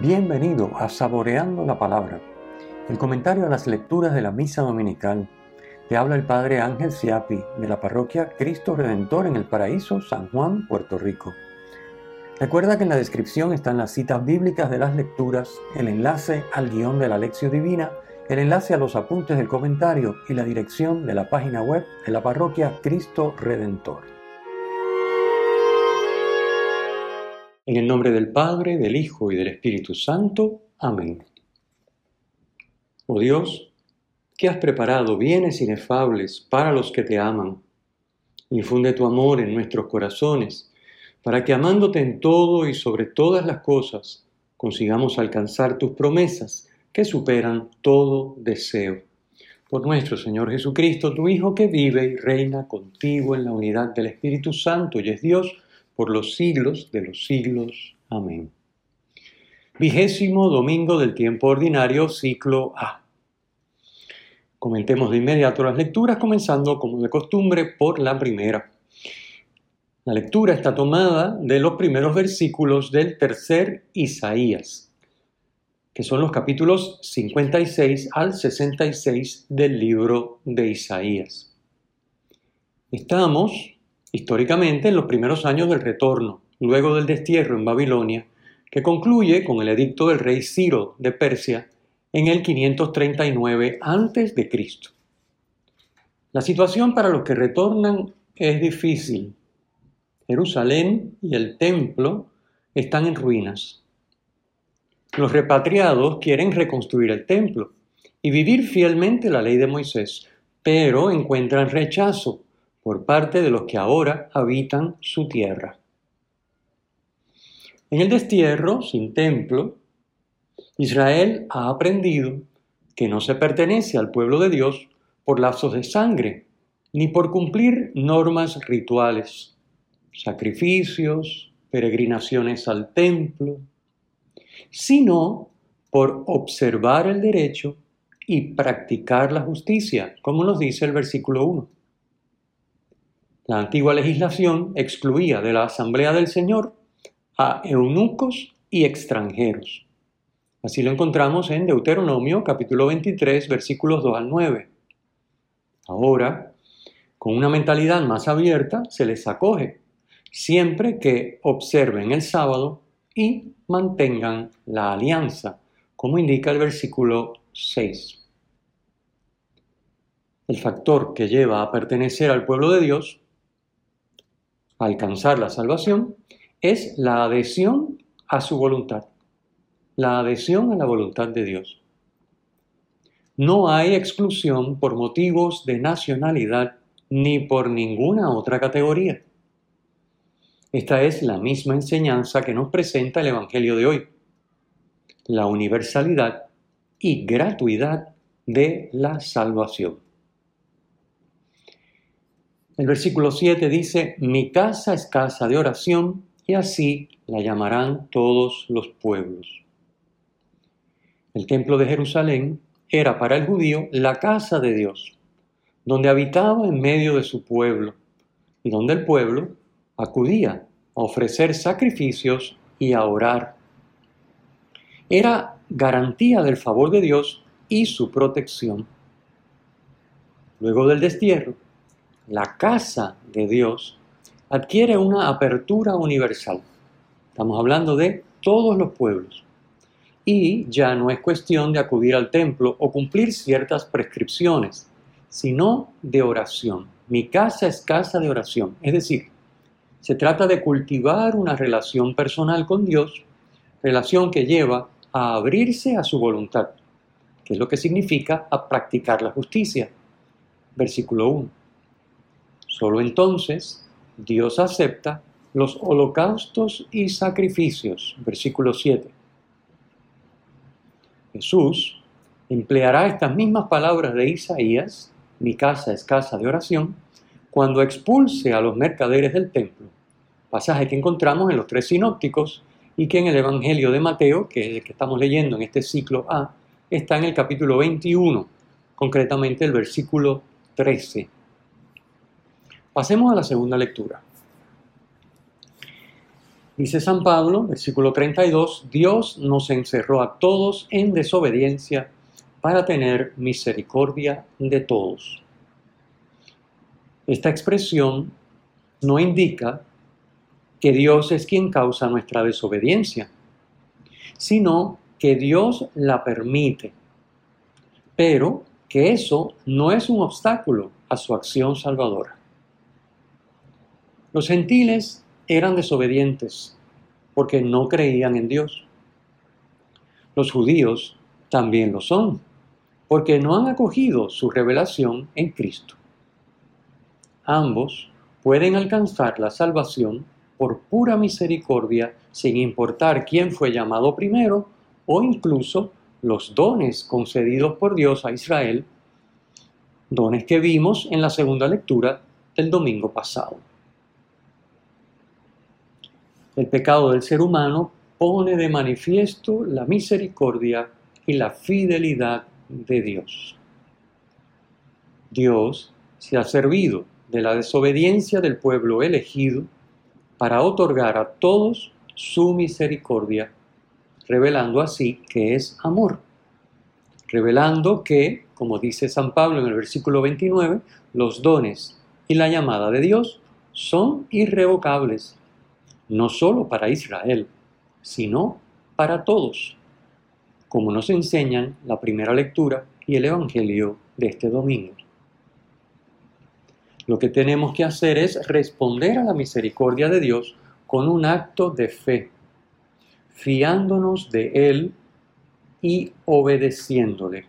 Bienvenido a Saboreando la Palabra, el comentario a las lecturas de la Misa Dominical. Te habla el Padre Ángel Siapi de la parroquia Cristo Redentor en el Paraíso, San Juan, Puerto Rico. Recuerda que en la descripción están las citas bíblicas de las lecturas, el enlace al guion de la lección divina, el enlace a los apuntes del comentario y la dirección de la página web de la parroquia Cristo Redentor. En el nombre del Padre, del Hijo y del Espíritu Santo. Amén. Oh Dios, que has preparado bienes inefables para los que te aman. Infunde tu amor en nuestros corazones, para que amándote en todo y sobre todas las cosas, consigamos alcanzar tus promesas que superan todo deseo. Por nuestro Señor Jesucristo, tu Hijo que vive y reina contigo en la unidad del Espíritu Santo y es Dios, por los siglos de los siglos. Amén. Vigésimo domingo del tiempo ordinario, ciclo A. Comentemos de inmediato las lecturas, comenzando como de costumbre por la primera. La lectura está tomada de los primeros versículos del tercer Isaías, que son los capítulos 56 al 66 del libro de Isaías. Estamos históricamente en los primeros años del retorno, luego del destierro en Babilonia, que concluye con el edicto del rey Ciro de Persia en el 539 a.C. La situación para los que retornan es difícil. Jerusalén y el templo están en ruinas. Los repatriados quieren reconstruir el templo y vivir fielmente la ley de Moisés, pero encuentran rechazo por parte de los que ahora habitan su tierra. En el destierro, sin templo, Israel ha aprendido que no se pertenece al pueblo de Dios por lazos de sangre, ni por cumplir normas rituales, sacrificios, peregrinaciones al templo, sino por observar el derecho y practicar la justicia, como nos dice el versículo 1. La antigua legislación excluía de la Asamblea del Señor a eunucos y extranjeros. Así lo encontramos en Deuteronomio capítulo 23 versículos 2 al 9. Ahora, con una mentalidad más abierta, se les acoge, siempre que observen el sábado y mantengan la alianza, como indica el versículo 6. El factor que lleva a pertenecer al pueblo de Dios alcanzar la salvación es la adhesión a su voluntad, la adhesión a la voluntad de Dios. No hay exclusión por motivos de nacionalidad ni por ninguna otra categoría. Esta es la misma enseñanza que nos presenta el Evangelio de hoy, la universalidad y gratuidad de la salvación. El versículo 7 dice, mi casa es casa de oración y así la llamarán todos los pueblos. El templo de Jerusalén era para el judío la casa de Dios, donde habitaba en medio de su pueblo y donde el pueblo acudía a ofrecer sacrificios y a orar. Era garantía del favor de Dios y su protección. Luego del destierro, la casa de Dios adquiere una apertura universal. Estamos hablando de todos los pueblos. Y ya no es cuestión de acudir al templo o cumplir ciertas prescripciones, sino de oración. Mi casa es casa de oración. Es decir, se trata de cultivar una relación personal con Dios, relación que lleva a abrirse a su voluntad, que es lo que significa a practicar la justicia. Versículo 1. Solo entonces Dios acepta los holocaustos y sacrificios. Versículo 7. Jesús empleará estas mismas palabras de Isaías, mi casa es casa de oración, cuando expulse a los mercaderes del templo, pasaje que encontramos en los tres sinópticos y que en el Evangelio de Mateo, que es el que estamos leyendo en este ciclo A, está en el capítulo 21, concretamente el versículo 13. Pasemos a la segunda lectura. Dice San Pablo, versículo 32, Dios nos encerró a todos en desobediencia para tener misericordia de todos. Esta expresión no indica que Dios es quien causa nuestra desobediencia, sino que Dios la permite, pero que eso no es un obstáculo a su acción salvadora. Los gentiles eran desobedientes porque no creían en Dios. Los judíos también lo son, porque no han acogido su revelación en Cristo. Ambos pueden alcanzar la salvación por pura misericordia sin importar quién fue llamado primero o incluso los dones concedidos por Dios a Israel, dones que vimos en la segunda lectura del domingo pasado. El pecado del ser humano pone de manifiesto la misericordia y la fidelidad de Dios. Dios se ha servido de la desobediencia del pueblo elegido para otorgar a todos su misericordia, revelando así que es amor, revelando que, como dice San Pablo en el versículo 29, los dones y la llamada de Dios son irrevocables no solo para Israel, sino para todos, como nos enseñan la primera lectura y el Evangelio de este domingo. Lo que tenemos que hacer es responder a la misericordia de Dios con un acto de fe, fiándonos de Él y obedeciéndole.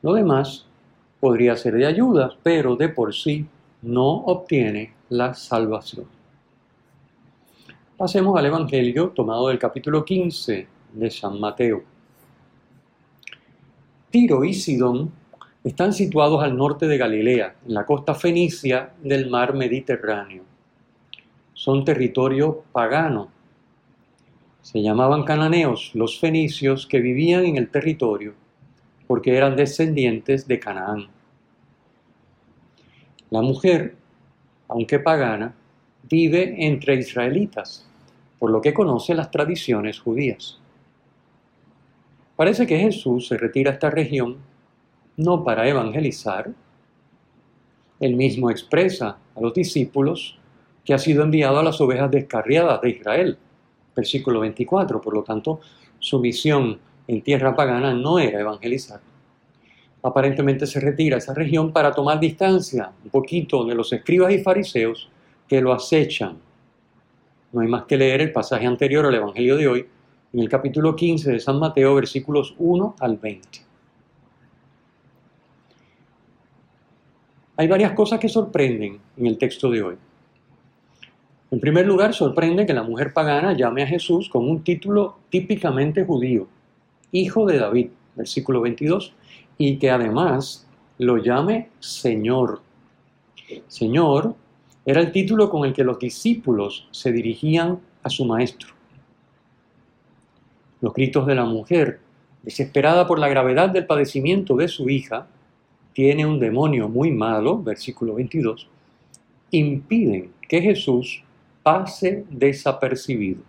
Lo demás podría ser de ayuda, pero de por sí no obtiene la salvación. Pasemos al Evangelio tomado del capítulo 15 de San Mateo. Tiro y Sidón están situados al norte de Galilea, en la costa fenicia del mar Mediterráneo. Son territorio pagano. Se llamaban cananeos los fenicios que vivían en el territorio porque eran descendientes de Canaán. La mujer, aunque pagana, vive entre israelitas por lo que conoce las tradiciones judías. Parece que Jesús se retira a esta región no para evangelizar, él mismo expresa a los discípulos que ha sido enviado a las ovejas descarriadas de Israel, versículo 24, por lo tanto, su misión en tierra pagana no era evangelizar. Aparentemente se retira a esa región para tomar distancia un poquito de los escribas y fariseos que lo acechan no hay más que leer el pasaje anterior al Evangelio de hoy, en el capítulo 15 de San Mateo, versículos 1 al 20. Hay varias cosas que sorprenden en el texto de hoy. En primer lugar, sorprende que la mujer pagana llame a Jesús con un título típicamente judío, Hijo de David, versículo 22, y que además lo llame Señor. Señor era el título con el que los discípulos se dirigían a su maestro. Los gritos de la mujer, desesperada por la gravedad del padecimiento de su hija, tiene un demonio muy malo, versículo 22, impiden que Jesús pase desapercibido.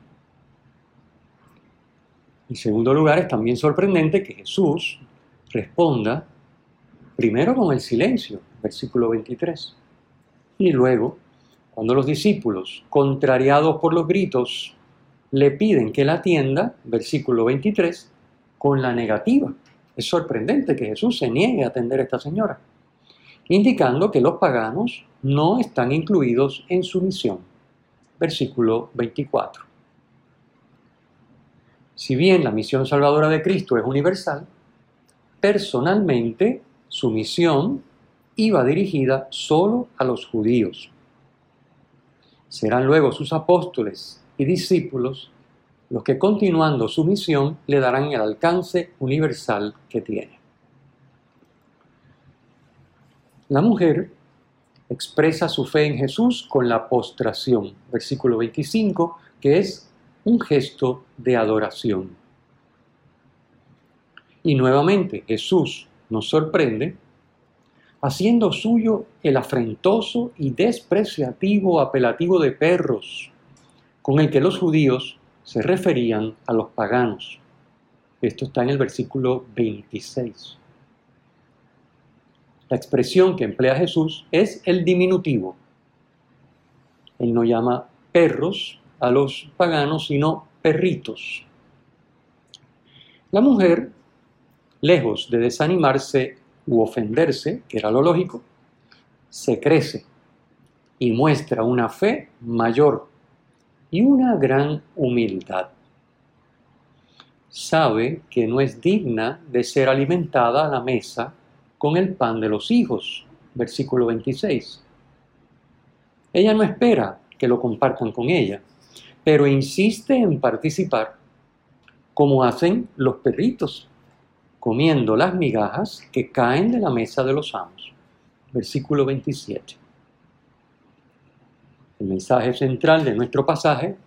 En segundo lugar, es también sorprendente que Jesús responda primero con el silencio, versículo 23, y luego cuando los discípulos, contrariados por los gritos, le piden que la atienda, versículo 23, con la negativa. Es sorprendente que Jesús se niegue a atender a esta señora, indicando que los paganos no están incluidos en su misión. Versículo 24. Si bien la misión salvadora de Cristo es universal, personalmente su misión iba dirigida solo a los judíos. Serán luego sus apóstoles y discípulos los que continuando su misión le darán el alcance universal que tiene. La mujer expresa su fe en Jesús con la postración, versículo 25, que es un gesto de adoración. Y nuevamente Jesús nos sorprende haciendo suyo el afrentoso y despreciativo apelativo de perros, con el que los judíos se referían a los paganos. Esto está en el versículo 26. La expresión que emplea Jesús es el diminutivo. Él no llama perros a los paganos, sino perritos. La mujer, lejos de desanimarse u ofenderse, que era lo lógico, se crece y muestra una fe mayor y una gran humildad. Sabe que no es digna de ser alimentada a la mesa con el pan de los hijos, versículo 26. Ella no espera que lo compartan con ella, pero insiste en participar, como hacen los perritos, comiendo las migajas que caen de la mesa de los amos. Versículo 27. El mensaje central de nuestro pasaje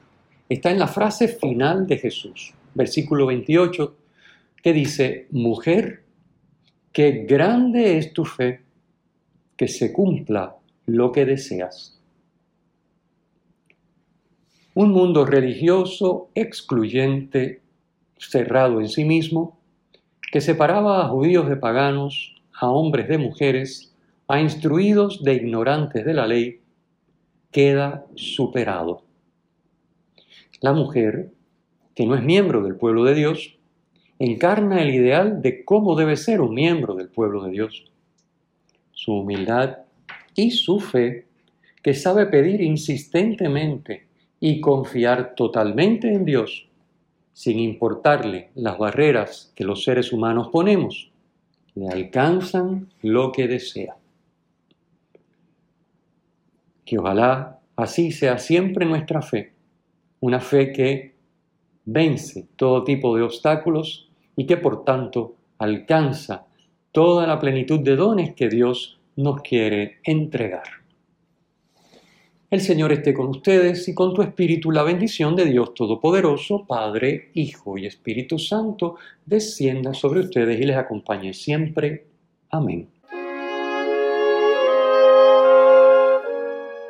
está en la frase final de Jesús, versículo 28, que dice, mujer, qué grande es tu fe, que se cumpla lo que deseas. Un mundo religioso excluyente, cerrado en sí mismo, que separaba a judíos de paganos, a hombres de mujeres, a instruidos de ignorantes de la ley, queda superado. La mujer, que no es miembro del pueblo de Dios, encarna el ideal de cómo debe ser un miembro del pueblo de Dios. Su humildad y su fe, que sabe pedir insistentemente y confiar totalmente en Dios, sin importarle las barreras que los seres humanos ponemos, le alcanzan lo que desea. Que ojalá así sea siempre nuestra fe, una fe que vence todo tipo de obstáculos y que por tanto alcanza toda la plenitud de dones que Dios nos quiere entregar. El Señor esté con ustedes y con tu espíritu la bendición de Dios Todopoderoso, Padre, Hijo y Espíritu Santo, descienda sobre ustedes y les acompañe siempre. Amén.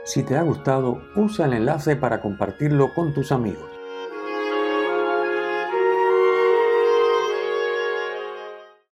Si te ha gustado, usa el enlace para compartirlo con tus amigos.